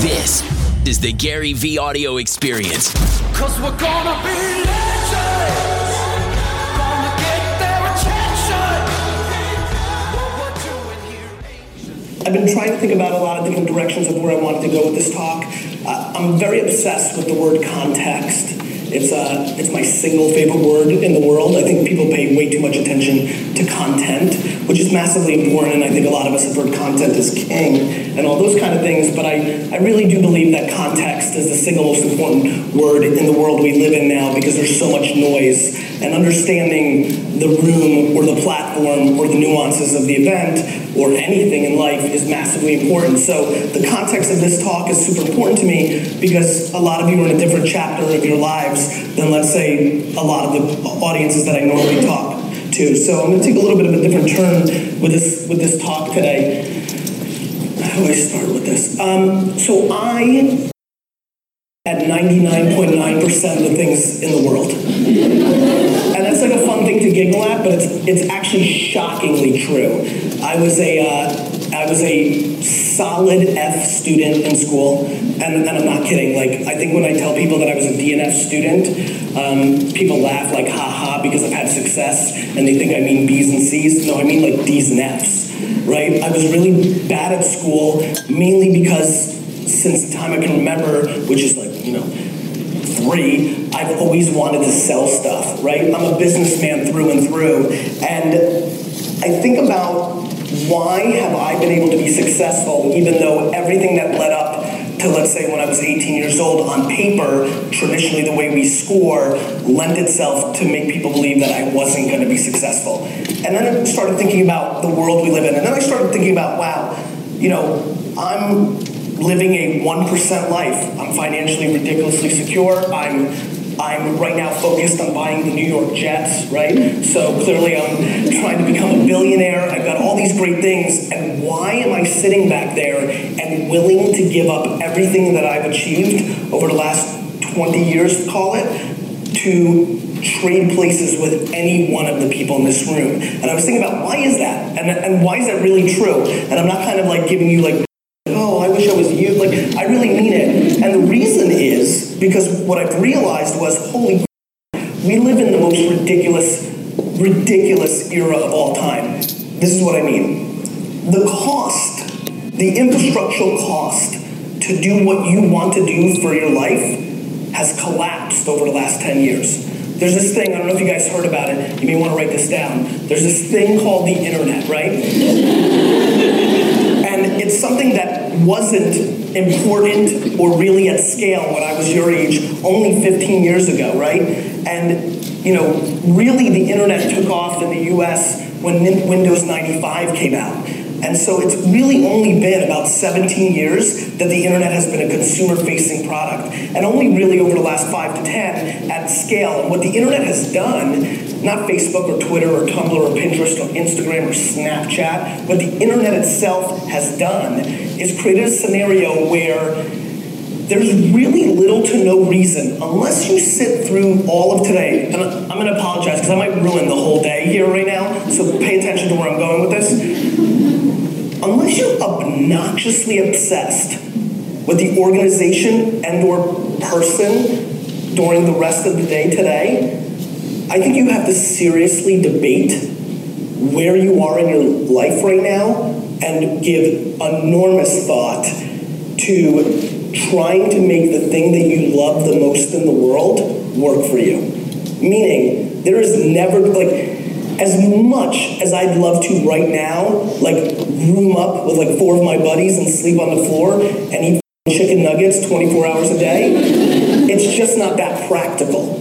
This is the Gary Vee audio experience. Cause we're gonna be legends. Gonna get their attention. What we're doing here. I've been trying to think about a lot of different directions of where I wanted to go with this talk. Uh, I'm very obsessed with the word context. It's, uh, it's my single favorite word in the world. I think people pay way too much attention to content, which is massively important, and I think a lot of us have heard content is king and all those kind of things, but I, I really do believe that context is the single most important word in the world we live in now because there's so much noise, and understanding the room or the platform or the nuances of the event or anything in life is massively important. So the context of this talk is super important to me because a lot of you are in a different chapter of your lives than, let's say, a lot of the audiences that I normally talk to. So I'm going to take a little bit of a different turn with this with this talk today. How do I start with this? Um, so I at 99.9% of the things in the world. And that's like a fun to giggle at, but it's it's actually shockingly true. I was a uh, I was a solid F student in school, and, and I'm not kidding. Like I think when I tell people that I was a DNF student, um, people laugh like ha ha because I've had success, and they think I mean B's and C's. No, I mean like D's and F's. Right? I was really bad at school, mainly because since the time I can remember, which is like you know three, I've always wanted to sell stuff, right? I'm a businessman through and through. And I think about why have I been able to be successful even though everything that led up to let's say when I was 18 years old on paper, traditionally the way we score lent itself to make people believe that I wasn't going to be successful. And then I started thinking about the world we live in. And then I started thinking about, wow, you know, I'm living a 1% life. I'm financially ridiculously secure. I'm I'm right now focused on buying the New York Jets, right? So clearly I'm trying to become a billionaire. I've got all these great things. And why am I sitting back there and willing to give up everything that I've achieved over the last 20 years, call it, to trade places with any one of the people in this room? And I was thinking about why is that? And, and why is that really true? And I'm not kind of like giving you like oh, I wish I was you. Like, I really mean it. And the reason is because what I've realized was, holy, we live in the most ridiculous, ridiculous era of all time. This is what I mean. The cost, the infrastructural cost to do what you want to do for your life has collapsed over the last 10 years. There's this thing, I don't know if you guys heard about it, you may want to write this down. There's this thing called the internet, right? and it's something that wasn't important or really at scale when I was your age only 15 years ago, right? And, you know, really the internet took off in the US when Windows 95 came out. And so it's really only been about 17 years that the internet has been a consumer facing product. And only really over the last five to 10 at scale. And what the internet has done, not Facebook or Twitter or Tumblr or Pinterest or Instagram or Snapchat, what the internet itself has done is created a scenario where there's really little to no reason, unless you sit through all of today, and I'm gonna apologize because I might ruin the whole day here right now, so pay attention to where I'm going with this unless you're obnoxiously obsessed with the organization and or person during the rest of the day today, I think you have to seriously debate where you are in your life right now and give enormous thought to trying to make the thing that you love the most in the world work for you. Meaning, there is never, like, as much as I'd love to right now, like room up with like four of my buddies and sleep on the floor and eat chicken nuggets 24 hours a day, it's just not that practical.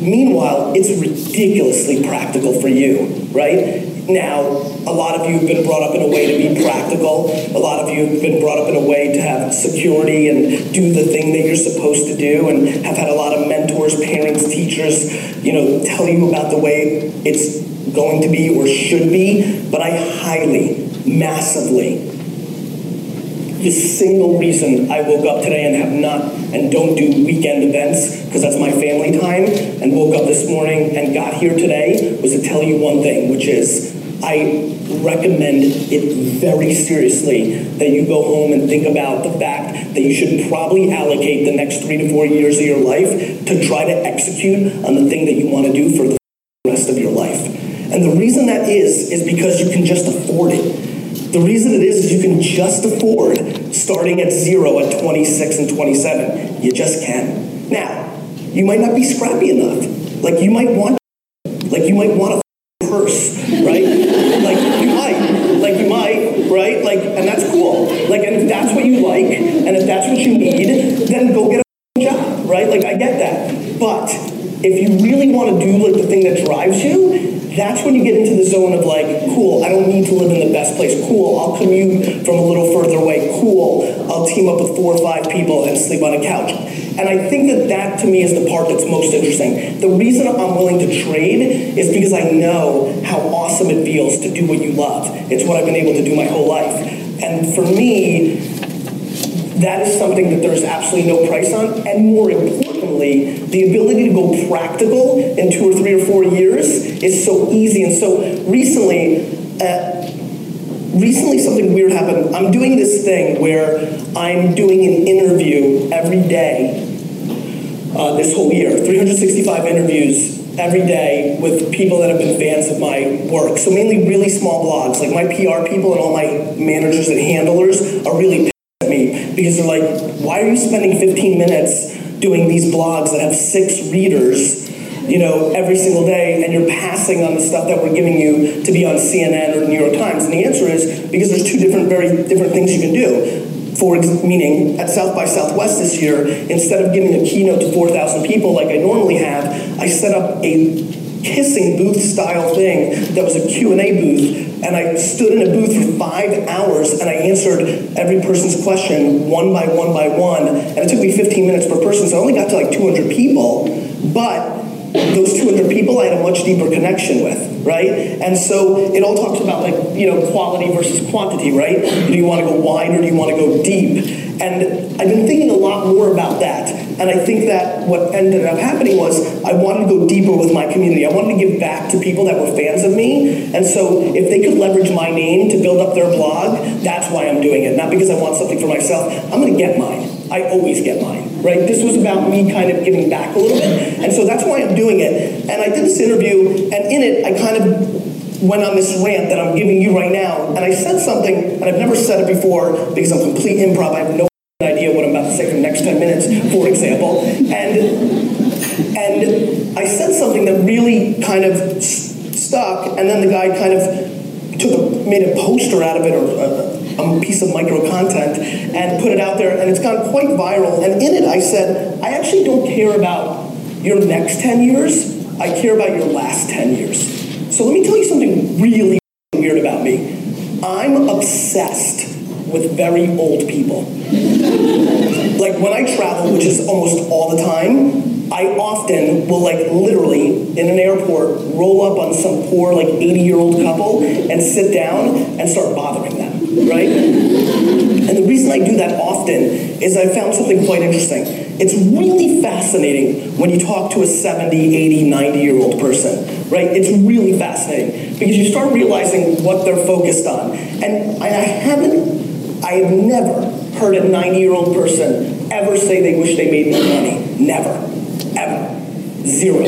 Meanwhile, it's ridiculously practical for you, right? Now, a lot of you have been brought up in a way to be practical. A lot of you have been brought up in a way to have security and do the thing that you're supposed to do, and have had a lot of mentors, parents, teachers, you know, tell you about the way it's going to be or should be, but I highly, massively, the single reason I woke up today and have not and don't do weekend events because that's my family time and woke up this morning and got here today was to tell you one thing, which is I recommend it very seriously that you go home and think about the fact that you should probably allocate the next three to four years of your life to try to execute on the thing that you want to do for the rest of your life. And the reason that is, is because you can just afford it. The reason it is, is you can just afford starting at zero at 26 and 27. You just can. Now, you might not be scrappy enough. Like you might want, like you might want a purse, right? like you might, like you might, right? Like, and that's cool. Like, and if that's what you like, and if that's what you need, then go get a job, right? Like, I get that. But if you really want to do like the thing that drives you, that's when you get into the zone of like, cool, I don't need to live in the best place. Cool, I'll commute from a little further away. Cool, I'll team up with four or five people and sleep on a couch. And I think that that to me is the part that's most interesting. The reason I'm willing to trade is because I know how awesome it feels to do what you love. It's what I've been able to do my whole life. And for me, that is something that there's absolutely no price on. And more importantly, the ability to go practical in two or three or four years is so easy. And so recently, uh, recently something weird happened. I'm doing this thing where I'm doing an interview every day uh, this whole year 365 interviews every day with people that have been fans of my work. So, mainly really small blogs. Like my PR people and all my managers and handlers are really pissed at me because they're like, why are you spending 15 minutes doing these blogs that have six readers? You know, every single day, and you're passing on the stuff that we're giving you to be on CNN or the New York Times. And the answer is because there's two different, very different things you can do. For meaning, at South by Southwest this year, instead of giving a keynote to 4,000 people like I normally have, I set up a kissing booth style thing that was a Q&A booth and I stood in a booth for five hours and I answered every person's question one by one by one and it took me 15 minutes per person so I only got to like 200 people. But those 200 people I had a much deeper connection with, right? And so it all talks about like, you know, quality versus quantity, right? Do you want to go wide or do you want to go deep? And I've been thinking a lot more about that. And I think that what ended up happening was I wanted to go deeper with my community. I wanted to give back to people that were fans of me. And so if they could leverage my name to build up their blog, that's why I'm doing it. Not because I want something for myself. I'm going to get mine. I always get mine, right? This was about me kind of giving back a little bit. And so that's why I'm doing it. And I did this interview, and in it, I kind of went on this rant that I'm giving you right now. And I said something, and I've never said it before because I'm complete improv. I have no idea what I'm about to say for the next 10 minutes, for example. And and I said something that really kind of s- stuck, and then the guy kind of took a, made a poster out of it or a, a piece of micro content and put it out there, and it's gone quite viral. And in it, I said, I actually don't care about your next 10 years, I care about your last 10 years. So let me tell you something really weird about me. I'm obsessed with very old people. like when I travel, which is almost all the time, I often will like literally in an airport roll up on some poor like 80 year old couple and sit down and start bothering right? And the reason I do that often is I found something quite interesting. It's really fascinating when you talk to a 70, 80, 90 year old person, right? It's really fascinating because you start realizing what they're focused on. And I haven't, I have never heard a 90 year old person ever say they wish they made more money. Never. Ever. Zero.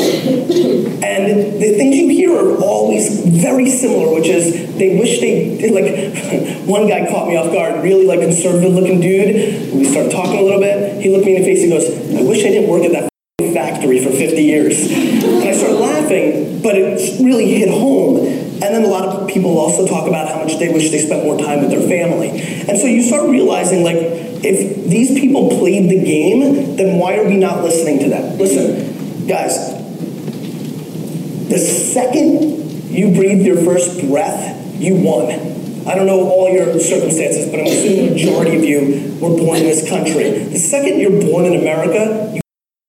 Are always very similar, which is they wish they like one guy caught me off guard, really like conservative looking dude. We started talking a little bit. He looked me in the face and goes, I wish I didn't work at that factory for 50 years. And I started laughing, but it really hit home. And then a lot of people also talk about how much they wish they spent more time with their family. And so you start realizing like if these people played the game, then why are we not listening to them? Listen, guys, the second you breathe your first breath, you won. I don't know all your circumstances, but I'm assuming the majority of you were born in this country. The second you're born in America, you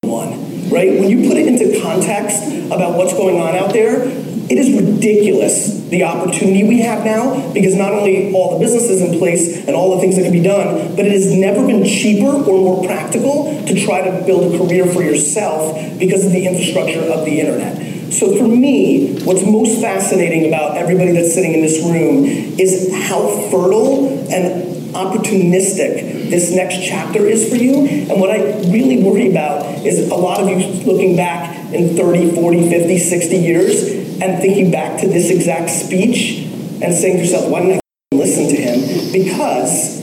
won, right? When you put it into context about what's going on out there, it is ridiculous the opportunity we have now because not only all the businesses in place and all the things that can be done, but it has never been cheaper or more practical to try to build a career for yourself because of the infrastructure of the internet. So for me, what's most fascinating about everybody that's sitting in this room is how fertile and opportunistic this next chapter is for you. And what I really worry about is a lot of you looking back in 30, 40, 50, 60 years and thinking back to this exact speech and saying to yourself, why didn't I listen to him? Because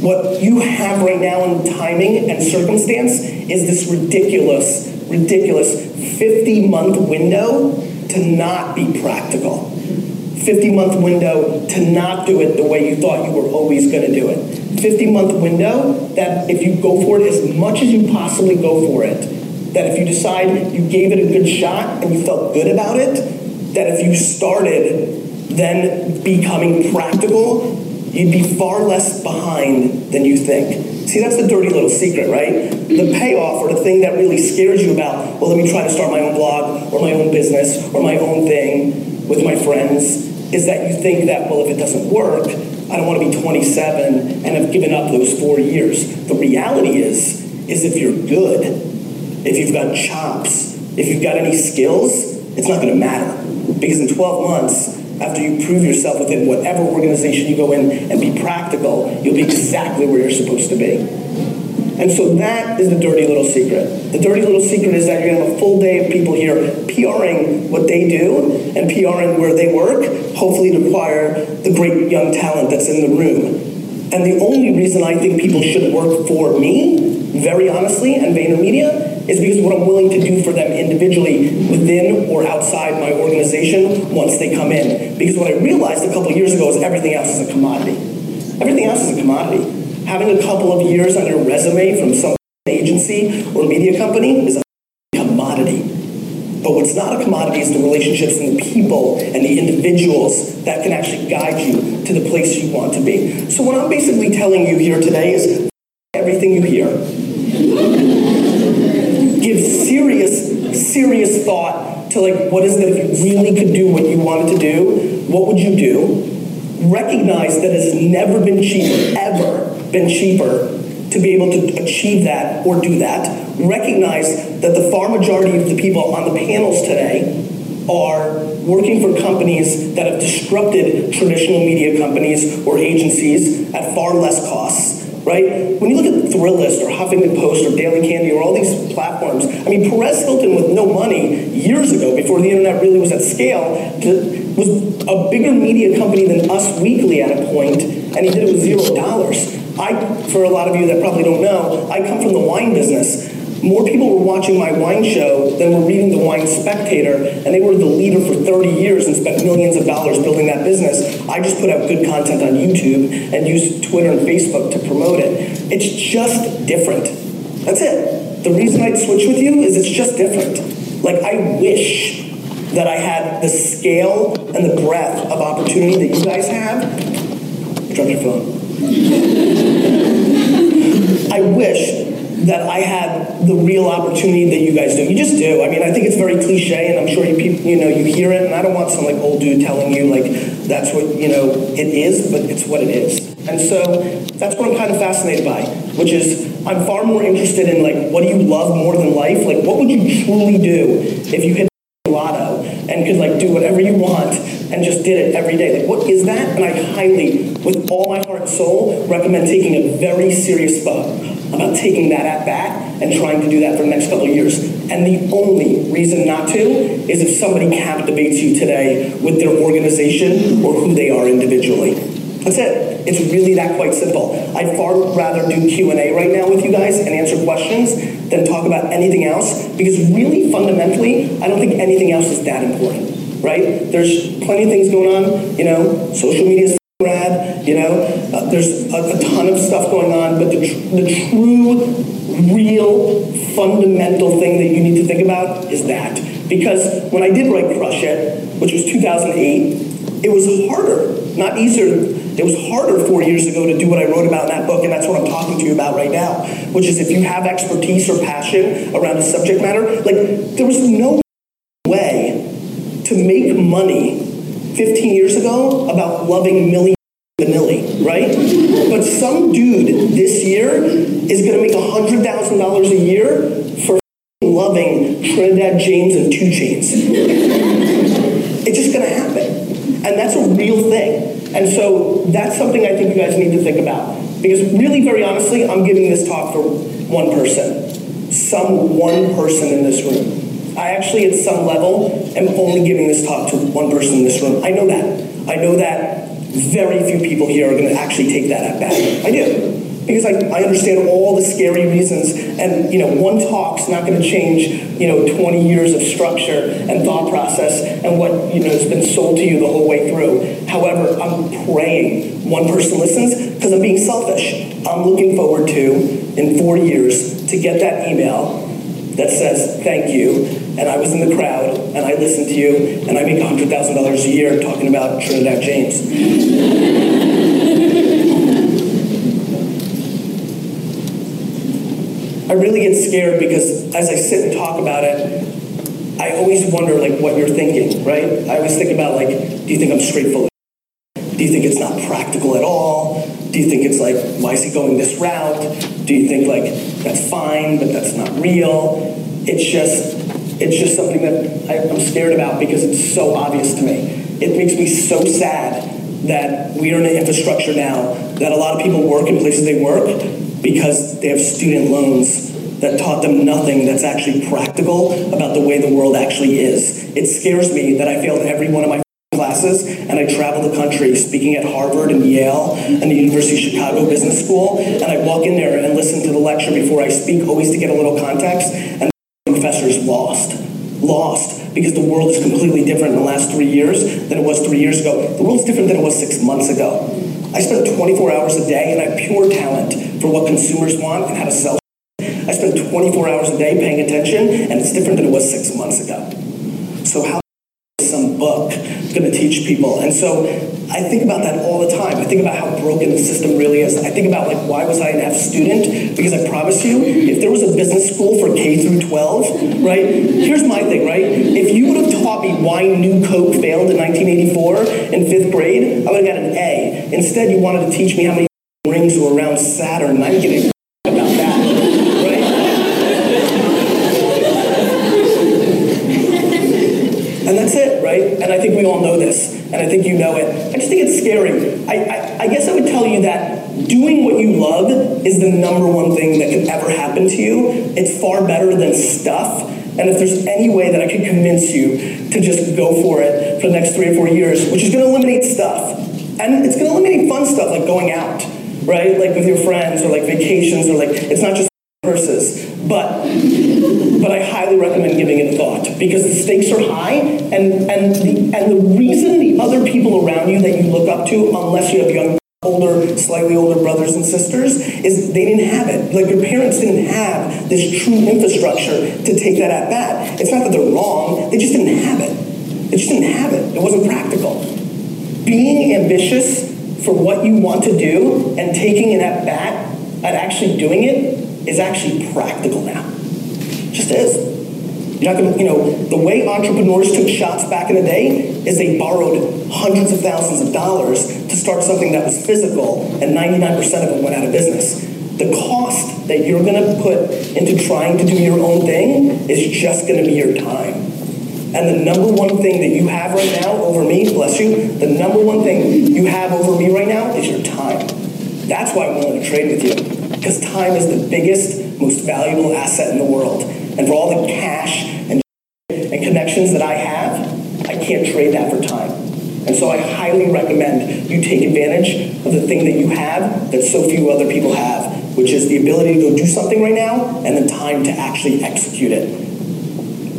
what you have right now in timing and circumstance is this ridiculous, ridiculous 50 month window to not be practical. 50 month window to not do it the way you thought you were always going to do it. 50 month window that if you go for it as much as you possibly go for it, that if you decide you gave it a good shot and you felt good about it, that if you started then becoming practical, you'd be far less behind than you think. See, that's the dirty little secret, right? The mm-hmm. payoff or the thing that really scares you about, well, let me try to start my own blog or my own business or my own thing with my friends, is that you think that, well, if it doesn't work, I don't want to be 27 and have given up those four years. The reality is, is if you're good, if you've got chops, if you've got any skills, it's not going to matter. Because in 12 months, after you prove yourself within whatever organization you go in and be practical, you'll be exactly where you're supposed to be. And so that is the dirty little secret. The dirty little secret is that you're to have a full day of people here PRing what they do and PRing where they work, hopefully to acquire the great young talent that's in the room. And the only reason I think people should work for me, very honestly, and VaynerMedia, is because what I'm willing to do for them individually within or outside my organization once they come in. Because what I realized a couple years ago is everything else is a commodity. Everything else is a commodity. Having a couple of years on your resume from some agency or media company is a commodity. But what's not a commodity is the relationships and the people and the individuals that can actually guide you to the place you want to be. So what I'm basically telling you here today is everything you hear. Give serious, serious thought to like what is it if you really could do what you wanted to do, what would you do? Recognize that it has never been cheaper, ever been cheaper to be able to achieve that or do that. Recognize that the far majority of the people on the panels today are working for companies that have disrupted traditional media companies or agencies at far less costs. Right? When you look at Thrillist or Huffington Post or Daily Candy or all these platforms, I mean, Perez Hilton with no money years ago, before the internet really was at scale, was a bigger media company than Us Weekly at a point, and he did it with zero dollars. I, for a lot of you that probably don't know, I come from the wine business. More people were watching my wine show than were reading the Wine Spectator, and they were the leader for 30 years and spent millions of dollars building that business. I just put out good content on YouTube and use Twitter and Facebook to promote it. It's just different. That's it. The reason I'd switch with you is it's just different. Like, I wish that I had the scale and the breadth of opportunity that you guys have. Drop your phone. I wish that I had the real opportunity that you guys do. You just do. I mean, I think it's very cliche, and I'm sure you people, you know, you hear it, and I don't want some like old dude telling you like that's what you know it is, but it's what it is. And so that's what I'm kind of fascinated by, which is I'm far more interested in like what do you love more than life? Like what would you truly do if you hit the lotto and could like do whatever you want and just did it every day. Like, what is that? And I highly, with all my heart and soul, recommend taking a very serious thought about taking that at bat and trying to do that for the next couple of years. And the only reason not to is if somebody captivates you today with their organization or who they are individually. That's it. It's really that quite simple. I'd far rather do Q&A right now with you guys and answer questions than talk about anything else because really fundamentally, I don't think anything else is that important, right? There's plenty of things going on, you know, social media you know, uh, there's a, a ton of stuff going on, but the, tr- the true, real, fundamental thing that you need to think about is that. Because when I did write Crush It, which was 2008, it was harder, not easier. It was harder four years ago to do what I wrote about in that book, and that's what I'm talking to you about right now, which is if you have expertise or passion around a subject matter, like there was no way to make money 15 years ago about loving Milli Vanilli, right? But some dude this year is going to make $100,000 a year for loving Trinidad James and 2 Chainz. it's just going to happen. And that's a real thing. And so that's something I think you guys need to think about. Because really, very honestly, I'm giving this talk for one person. Some one person in this room. I actually, at some level, am only giving this talk to one person in this room. I know that. I know that very few people here are going to actually take that at bat. I do because I, I understand all the scary reasons and you know one talk's not going to change you know 20 years of structure and thought process and what you know has been sold to you the whole way through however i'm praying one person listens because i'm being selfish i'm looking forward to in four years to get that email that says thank you and i was in the crowd and i listen to you and i make $100000 a year talking about trinidad james I really get scared because as I sit and talk about it, I always wonder like what you're thinking, right? I always think about like, do you think I'm straight full Do you think it's not practical at all? Do you think it's like, why is he going this route? Do you think like that's fine, but that's not real? It's just, it's just something that I, I'm scared about because it's so obvious to me. It makes me so sad that we are in an infrastructure now that a lot of people work in places they work because they have student loans that taught them nothing that's actually practical about the way the world actually is. It scares me that I failed every one of my classes and I travel the country speaking at Harvard and Yale and the University of Chicago Business School and I walk in there and listen to the lecture before I speak always to get a little context and lost. Because the world is completely different in the last three years than it was three years ago. The world's different than it was six months ago. I spend 24 hours a day and I have pure talent for what consumers want and how to sell. I spend 24 hours a day paying attention and it's different than it was six months ago. So how is some book going to teach people? And so I think about that all the time. I think about how broken the system really is. I think about like why was I an F student? Because I promise you, if there was a business school for K through 12, right? Here's my thing, right? If you would have taught me why New Coke failed in 1984 in fifth grade, I would have got an A. Instead, you wanted to teach me how many rings were around Saturn. I'm getting about that, right? And that's it, right? And I think we all know and I think you know it. I just think it's scary. I, I, I guess I would tell you that doing what you love is the number one thing that could ever happen to you. It's far better than stuff. And if there's any way that I could convince you to just go for it for the next three or four years, which is going to eliminate stuff, and it's going to eliminate fun stuff like going out, right? Like with your friends or like vacations or like it's not just purses, but but I highly recommend giving it thought because the stakes are high, and and the and the reason the other people around you that you look up to, unless you have young, older, slightly older brothers and sisters, is they didn't have it. Like your parents didn't have this true infrastructure to take that at bat. It's not that they're wrong; they just didn't have it. They just didn't have it. It wasn't practical. Being ambitious for what you want to do and taking it at bat at actually doing it is actually practical now. It just is. You're not gonna, you know, the way entrepreneurs took shots back in the day is they borrowed hundreds of thousands of dollars to start something that was physical, and 99% of them went out of business. The cost that you're gonna put into trying to do your own thing is just gonna be your time. And the number one thing that you have right now over me, bless you, the number one thing you have over me right now is your time. That's why I'm willing to trade with you. Because time is the biggest, most valuable asset in the world. And for all the cash and, and connections that I have, I can't trade that for time. And so I highly recommend you take advantage of the thing that you have that so few other people have, which is the ability to go do something right now and the time to actually execute it.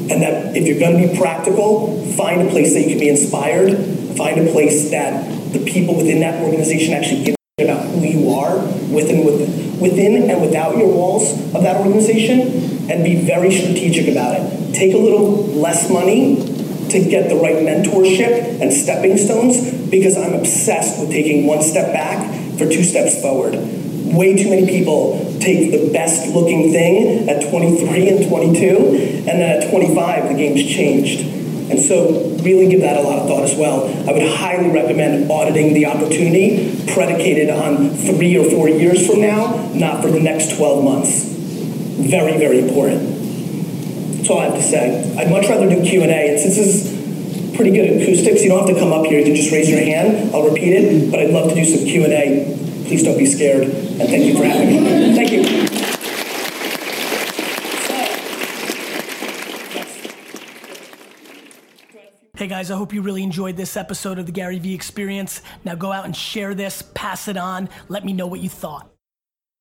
And that if you're going to be practical, find a place that you can be inspired, find a place that the people within that organization actually give about who you are within, within, within and without your walls of that organization, and be very strategic about it. Take a little less money to get the right mentorship and stepping stones because I'm obsessed with taking one step back for two steps forward. Way too many people take the best looking thing at 23 and 22, and then at 25, the game's changed. And so, really give that a lot of thought as well. I would highly recommend auditing the opportunity predicated on three or four years from now, not for the next 12 months. Very, very important. That's all I have to say. I'd much rather do Q&A, and since this is pretty good acoustics. You don't have to come up here. You can just raise your hand. I'll repeat it, but I'd love to do some Q&A. Please don't be scared, and thank you for having me. Thank you. Hey guys, I hope you really enjoyed this episode of the Gary Vee Experience. Now go out and share this, pass it on, let me know what you thought.